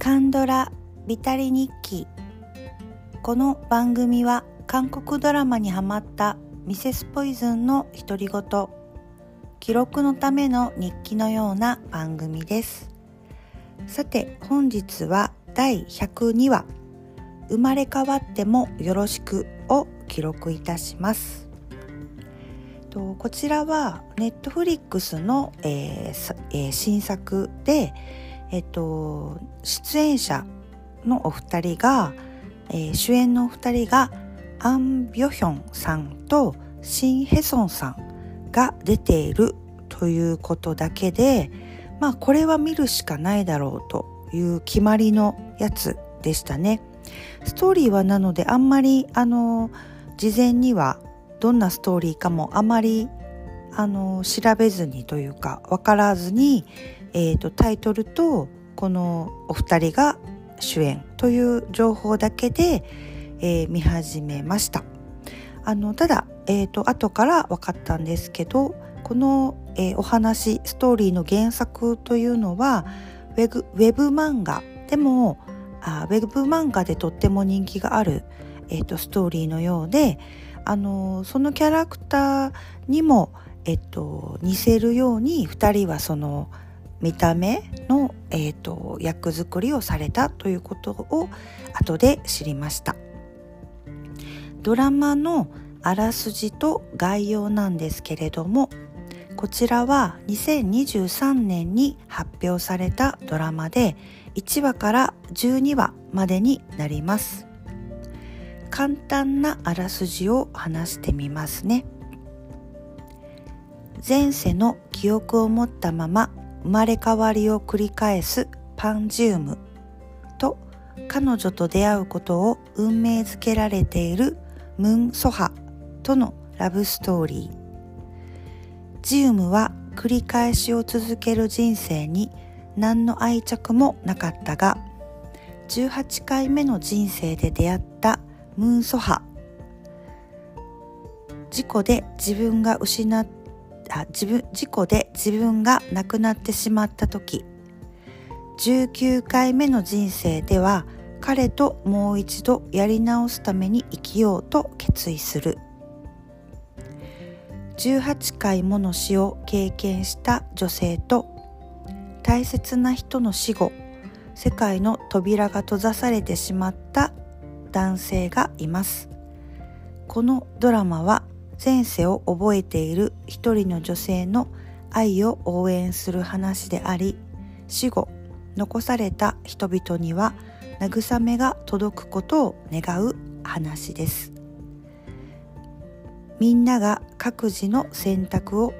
カンドラビタリ日記。この番組は韓国ドラマにハマったミセスポイズンの独り言。記録のための日記のような番組です。さて本日は第102話。生まれ変わってもよろしくを記録いたします。とこちらはネットフリックスの、えーえー、新作で、えっと、出演者のお二人が、えー、主演のお二人がアン・ビョヒョンさんとシン・ヘソンさんが出ているということだけでまあこれは見るしかないだろうという決まりのやつでしたね。ストーリーはなのであんまりあの事前にはどんなストーリーかもあまりあの調べずにというか分からずに、えーと、タイトルとこのお二人が主演という情報だけで、えー、見始めました。あのただ、えーと、後から分かったんですけどこの、えー、お話ストーリーの原作というのはウェブウェブ漫画でもあウェブ漫画でとっても人気がある、えーとストーリーのようであのそのキャラクターにも、えっと、似せるように2人はその見た目の、えっと、役作りをされたということを後で知りました。ドラマのあらすじと概要なんですけれどもこちらは2023年に発表されたドラマで1話から12話までになります。簡単なあらすじを話してみますね。前世の記憶を持ったまま生まれ変わりを繰り返すパンジウムと彼女と出会うことを運命づけられているムン・ソハとのラブストーリー。ジウムは繰り返しを続ける人生に何の愛着もなかったが18回目の人生で出会ったムンソハ。事故で自分が失ったあ自分事故で自分が亡くなってしまった時。19回目の人生では彼ともう一度やり直すために生きようと決意する。18回もの死を経験した女性と大切な人の死後世界の扉が閉ざされてしまった男性がいます。このドラマは前世を覚えている一人の女性の愛を応援する話であり死後残された人々には慰めが届くことを願う話です。みんなが各自の選択を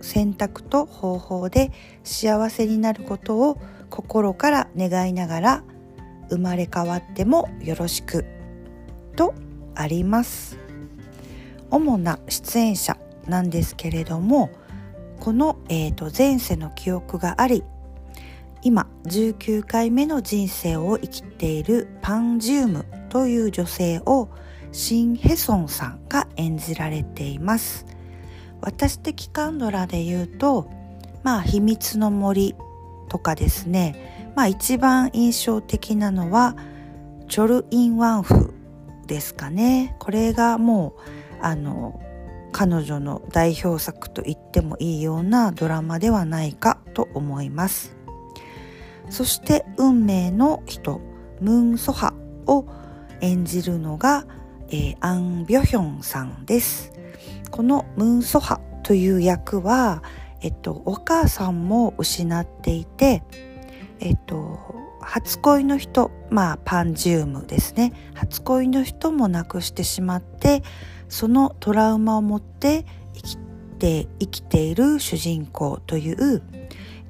選択と方法で幸せになることを心から願いながら生まれ変わってもよろしくとあります。主な出演者なんですけれどもこの、えーと、前世の記憶があり今19回目の人生を生きているパンジウムという女性をシン・ヘソンさんが演じられています。私的カンドラで言うとまあ秘密の森とかですねまあ一番印象的なのはチョル・イン・ワンフですかね。これがもうあの彼女の代表作と言ってもいいようなドラマではないかと思います。そして運命の人ムン・ソハを演じるのが、えー、アン・ビョヒョンさんです。このムン・ソハという役は、えっと、お母さんも失っていてえっと初恋の人まあパンジウムですね初恋の人も亡くしてしまってそのトラウマを持って生きて生きている主人公という、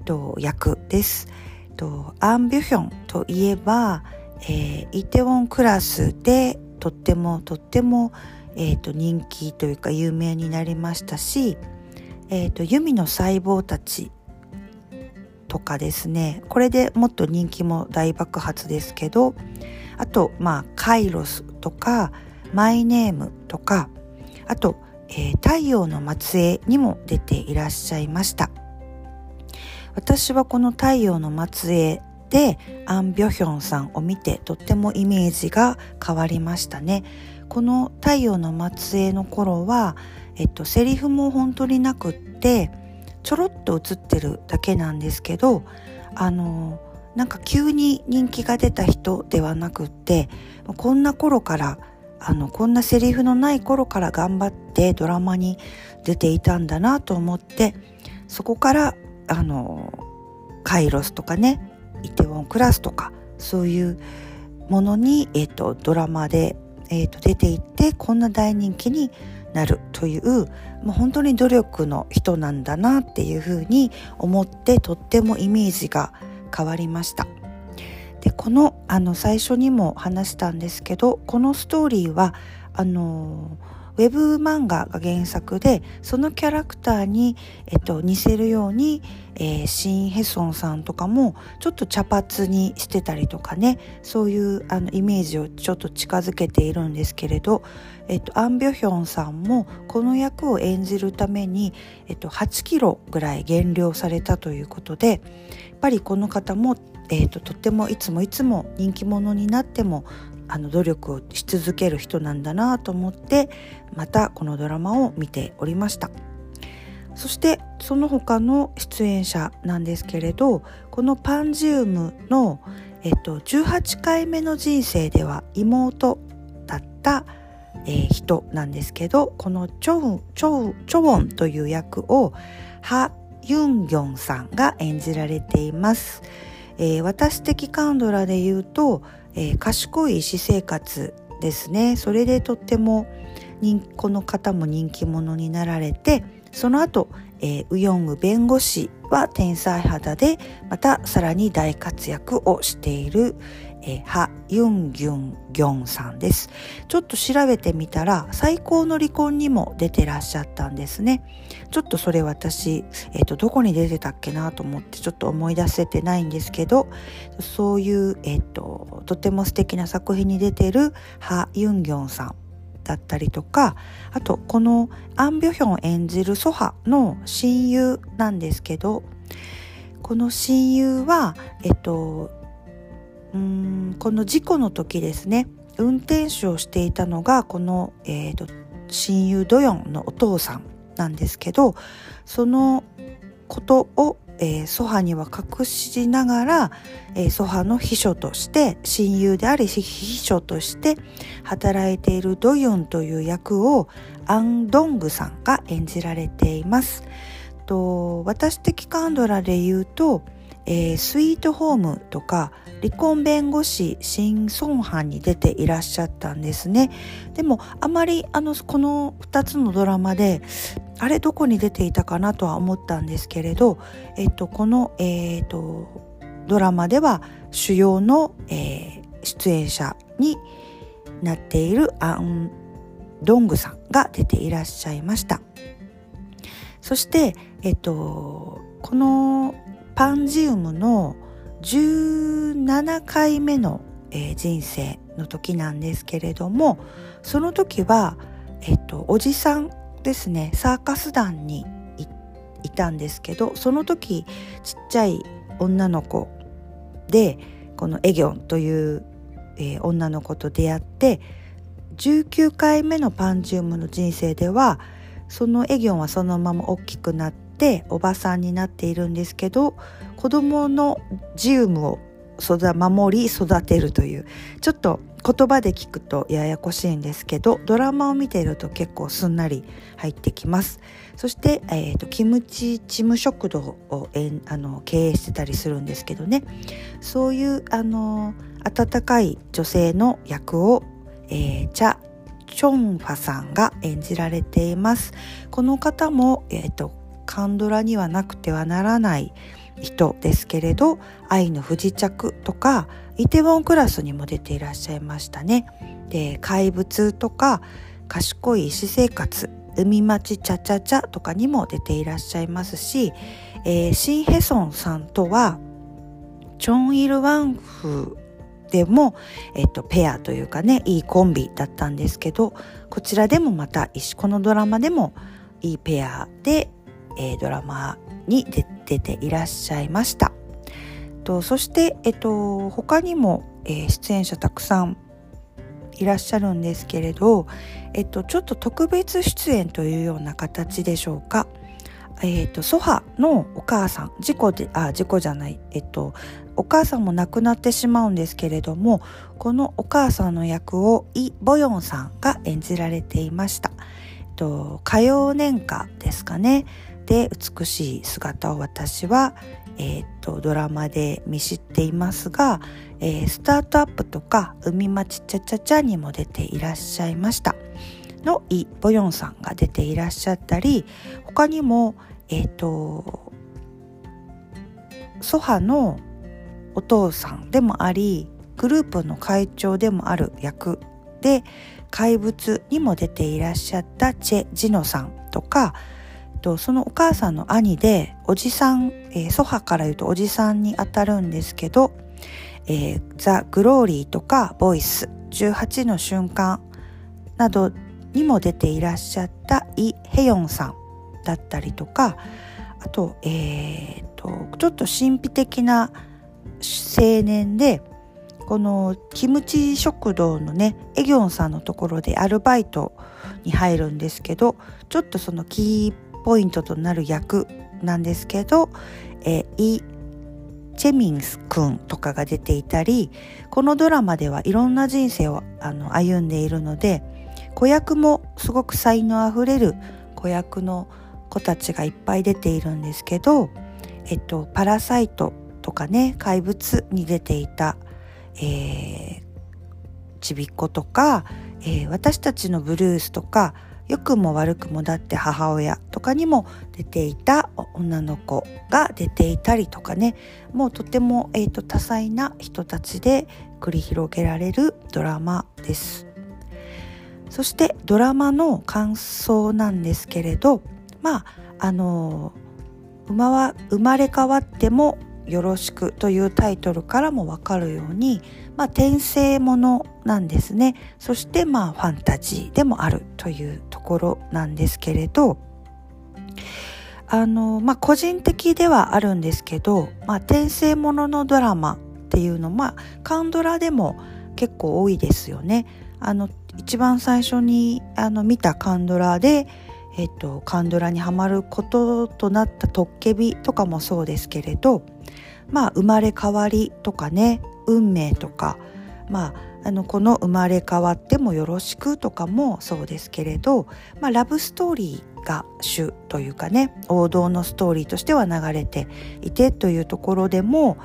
と、役です。とアン・ビュヒョンといえば、えー、イテウォンクラスでとってもとっても、えーと、人気というか有名になりましたし、えーと、と弓の細胞たちとかですねこれでもっと人気も大爆発ですけどあとまあカイロスとかマイネームとかあと、えー、太陽の末裔にも出ていらっしゃいました私はこの太陽の末裔でアン・ビョヒョンさんを見てとってもイメージが変わりましたね。この「太陽の末裔」の頃は、えっと、セリフも本当になくってちょろっと映ってるだけなんですけどあのなんか急に人気が出た人ではなくってこんな頃からあのこんなセリフのない頃から頑張ってドラマに出ていたんだなと思ってそこからあのカイロスとかねイテウォンクラスとかそういうものに、えーと、ドラマで、えーと、出ていってこんな大人気になるというもう本当に努力の人なんだなっていうふうに思ってとってもイメージが変わりました。でこのあの最初にも話したんですけどこのストーリーはあのウェブ漫画が原作でそのキャラクターに、えっと、似せるように、えー、シン・ヘソンさんとかもちょっと茶髪にしてたりとかねそういうあのイメージをちょっと近づけているんですけれど、えっと、アン・ビョヒョンさんもこの役を演じるために、えっと、8キロぐらい減量されたということでやっぱりこの方もえーと、とってもいつもいつも人気者になってもあの努力をし続ける人なんだなと思ってまたこのドラマを見ておりましたそしてその他の出演者なんですけれどこのパンジウムの、えっと、18回目の人生では妹だった、えー、人なんですけどこのチョウチョウチョウォンという役をハ・ユンギョンさんが演じられています。えー、私的カンドラで言うと、えー、賢い私生活ですね。それでとってもこの方も人気者になられてその後、えー、ウヨング弁護士は天才肌でまたさらに大活躍をしている、えー、ハ・ユンギュンギョンさんです。ちょっと調べてみたら最高の離婚にも出てらっしゃったんですね。ちょっとそれ私、えーと、どこに出てたっけなと思ってちょっと思い出せてないんですけどそういう、えーと、とても素敵な作品に出てるハ・ユンギョンさんだったりとかあとこのアン・ビョヒョン演じるソハの親友なんですけどこの親友はえっとうんこの事故の時ですね運転手をしていたのがこの、えーと、親友ドヨンのお父さんなんですけどそのことを、えー、ソハには隠しながら、えー、ソハの秘書として親友であり秘書として働いているドヨンという役をアン・ドングさんが演じられています。と私的カンドラで言うとえー、スイートホームとか離婚弁護士新孫藩に出ていらっしゃったんですね。でもあまりあのこの2つのドラマであれどこに出ていたかなとは思ったんですけれど、えっと、この、えー、っとドラマでは主要の、えー、出演者になっているアン・ドングさんが出ていらっしゃいました。そして、えっと、このパンジウムの17回目の、えー、人生の時なんですけれどもその時は、えっと、おじさんですねサーカス団にいたんですけどその時ちっちゃい女の子でこのエギョンという、えー、女の子と出会って19回目のパンジウムの人生ではそのエギョンはそのまま大きくなってっておばさんになっているんですけど子供のジウムを守り育てるというちょっと言葉で聞くとややこしいんですけどドラマを見ていると結構すんなり入ってきます。そして、えーと、キムチ事務食堂をえあの経営してたりするんですけどね。そういうあの温かい女性の役を、えー、チャ・チョンファさんが演じられています。この方も、えーとカンドラにはなくてはならない人ですけれど愛の不時着とかイテウォンクラスにも出ていらっしゃいましたね。で怪物とか賢い私生活海町チャチャチャとかにも出ていらっしゃいますし、えー、シン・ヘソンさんとはチョン・イル・ワンフでも、えっと、ペアというかねいいコンビだったんですけどこちらでもまたこのドラマでもいいペアでえー、ドラマに出ていらっしゃいました。とそして、えっと、他にも、えー、出演者たくさんいらっしゃるんですけれど、えっと、ちょっと特別出演というような形でしょうか。えっと、ソハのお母さん、事故で、あ、事故じゃない、えっと、お母さんも亡くなってしまうんですけれども、このお母さんの役をイ・ボヨンさんが演じられていました。えっと、歌謡年歌ですかね。で、美しい姿を私は、えー、っとドラマで見知っていますが、えー、スタートアップとか海町ちゃちゃちゃにも出ていらっしゃいました。のイ・ボヨンさんが出ていらっしゃったり他にもえー、とソハのお父さんでもありグループの会長でもある役で怪物にも出ていらっしゃったチェ・ジノさんとかとそのお母さんの兄でおじさん、えー、祖母から言うとおじさんにあたるんですけど、えー、ザ・グローリーとかボイス18の瞬間などにも出ていらっしゃったイ・ヘヨンさんだったりとかあと,、えーと、ちょっと神秘的な青年でこのキムチ食堂のねエギョンさんのところでアルバイトに入るんですけどちょっとそのキーポイントとなる役なんですけど、えー、イ・チェミンス君とかが出ていたりこのドラマではいろんな人生をあの歩んでいるので子役もすごく才能あふれる子役の子たちがいっぱい出ているんですけど、えっと、パラサイトとかね怪物に出ていた、えー、ちびっ子とか、えー、私たちのブルースとか良くも悪くもだって母親とかにも出ていた女の子が出ていたりとかね。もうとても、えーと、多彩な人たちで繰り広げられるドラマです。そしてドラマの感想なんですけれどまああの馬は生まれ変わってもよろしくというタイトルからもわかるように、まあ、転生ものなんですね。そしてまあファンタジーでもあるというところなんですけれどあのまあ個人的ではあるんですけど、まあ、転生もののドラマっていうのまあカンドラでも結構多いですよね。あの一番最初にあの見たカンドラでえっと、カンドラにはまることとなったトッケビとかもそうですけれどまあ生まれ変わりとかね運命とかまああのこの生まれ変わってもよろしくとかもそうですけれど、まあ、ラブストーリーが主というかね王道のストーリーとしては流れていてというところでも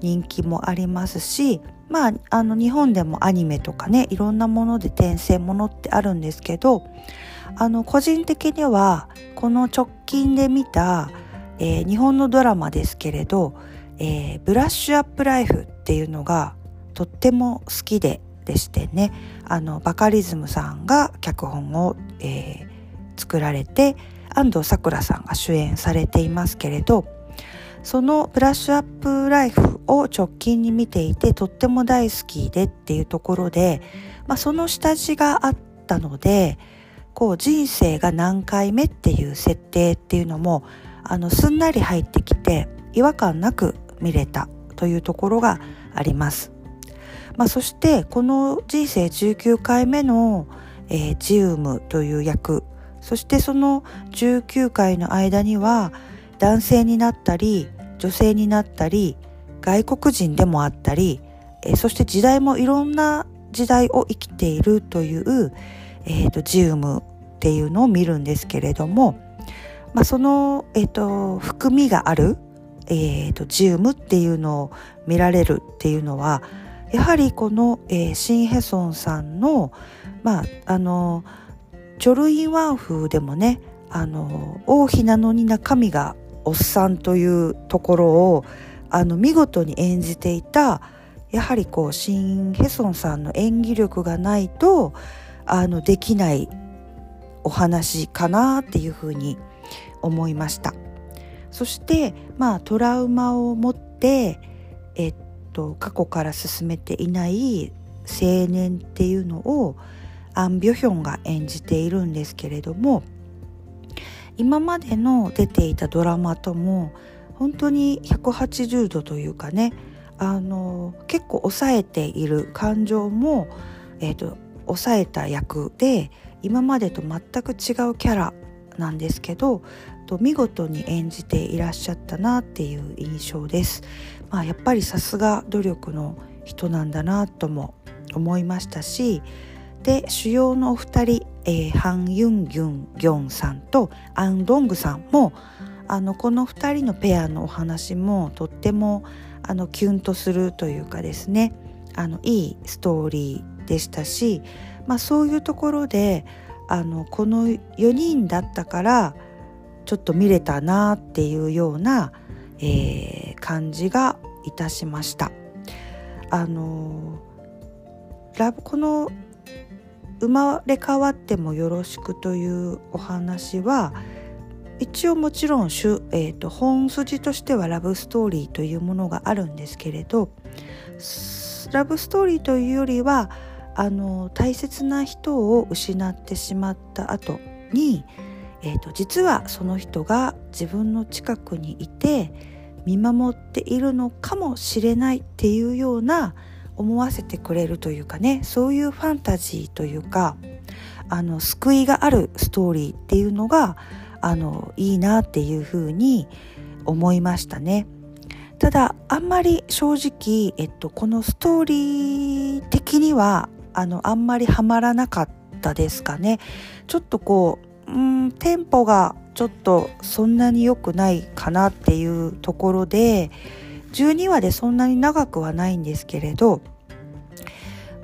人気もありますしまああの日本でもアニメとかねいろんなもので転生ものってあるんですけどあの個人的にはこの直近で見た、えー、日本のドラマですけれど、えー、ブラッシュアップライフっていうのがとっても好きででしてねあのバカリズムさんが脚本を、えー、作られて安藤サクラさんが主演されていますけれどそのブラッシュアップライフを直近に見ていてとっても大好きでっていうところで、まあ、その下地があったのでこう人生が何回目っていう設定っていうのもあのすんなり入ってきて違和感なく見れたというところがあります。まあ、そしてこの人生19回目の、えー、ジウムという役そしてその19回の間には男性になったり女性になったり外国人でもあったり、え、そして時代もいろんな時代を生きているという、えーと、ジウムっていうのを見るんですけれども、まあ、その、えーと、含みがある、えーと、ジウムっていうのを見られるっていうのはやはりこの、えー、シン・ヘソンさんのまああのチョルインワン風でもねあの王妃なのに中身がおっさんというところをあの見事に演じていたやはりこうシン・ヘソンさんの演技力がないとあのできないお話かなっていうふうに思いました。そしてまあトラウマを持ってえっと過去から進めていない青年っていうのをアン・ビョヒョンが演じているんですけれども今までの出ていたドラマとも本当に180度というかねあの結構抑えている感情も、えーと、抑えた役で今までと全く違うキャラなんですけどと見事に演じていらっしゃったなっていう印象です。まあ、やっぱりさすが努力の人なんだなとも思いましたしで主要のお二人、えー、ハン・ユンギュンギョンさんとアン・ドングさんもあのこの2人のペアのお話もとってもあのキュンとするというかですねあのいいストーリーでしたし、まあ、そういうところであのこの4人だったからちょっと見れたなっていうような、えー、感じがいたしました。あのラブこの生まれ変わってもよろしくというお話は一応もちろん、えーと、本筋としてはラブストーリーというものがあるんですけれどラブストーリーというよりはあの大切な人を失ってしまった後に、えーと実はその人が自分の近くにいて見守っているのかもしれないっていうような思わせてくれるというかねそういうファンタジーというかあの救いがあるストーリーっていうのがあのいいなっていうふうに思いましたね。ただあんまり正直、えっと、このストーリー的にはあのあんまりハマらなかったですかね。ちょっとこううんテンポがちょっとそんなに良くないかなっていうところで12話でそんなに長くはないんですけれど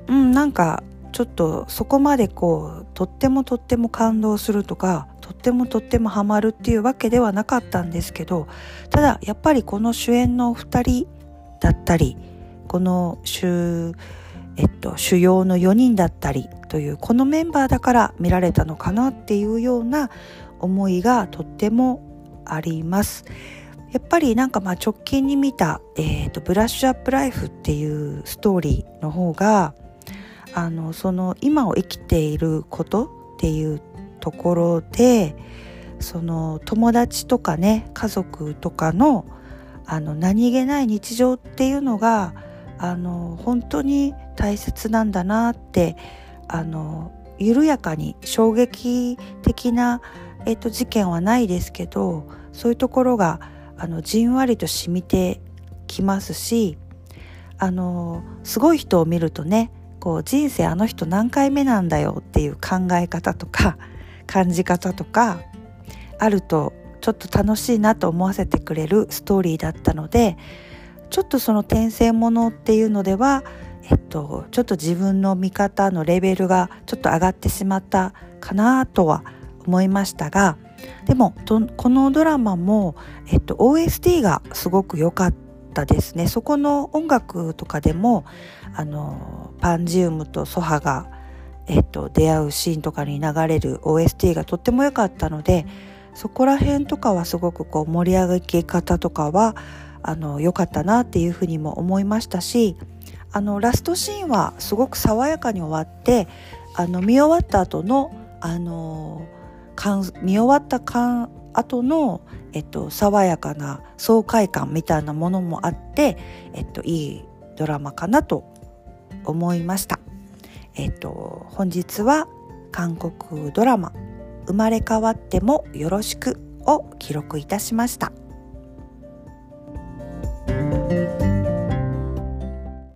うんなんかちょっとそこまでこうとってもとっても感動するとかとってもとってもハマるっていうわけではなかったんですけどただやっぱりこの主演のお二人だったりこの主,、えっと、主要の4人だったりというこのメンバーだから見られたのかなっていうような思いがとってもあります。やっぱりなんかまあ直近に見た、えーと、ブラッシュアップライフっていうストーリーの方があのその今を生きていることっていうところでその友達とかね家族とかのあの何気ない日常っていうのがあの本当に大切なんだなってあの緩やかに衝撃的な、えっと、事件はないですけどそういうところがあのじんわりと染みてきますしあのすごい人を見るとねこう人生あの人何回目なんだよっていう考え方とか 感じ方とかあるとちょっと楽しいなと思わせてくれるストーリーだったのでちょっとその転生ものっていうのでは、えっと、ちょっと自分の見方のレベルがちょっと上がってしまったかなとは思いましたがでもこのドラマも、えっと、OST がすごく良かったですね。そこの音楽とかでもあのパンジウムとソハが、えっと、出会うシーンとかに流れる OST がとっても良かったのでそこら辺とかはすごくこう盛り上げ方とかはあの良かったなっていうふうにも思いましたしあのラストシーンはすごく爽やかに終わってあの見終わった後のあの見終わった感後の、えっと、爽やかな爽快感みたいなものもあって、えっと、いいドラマかなと思いました。えっと、本日は韓国ドラマ「生まれ変わってもよろしく」を記録いたしました。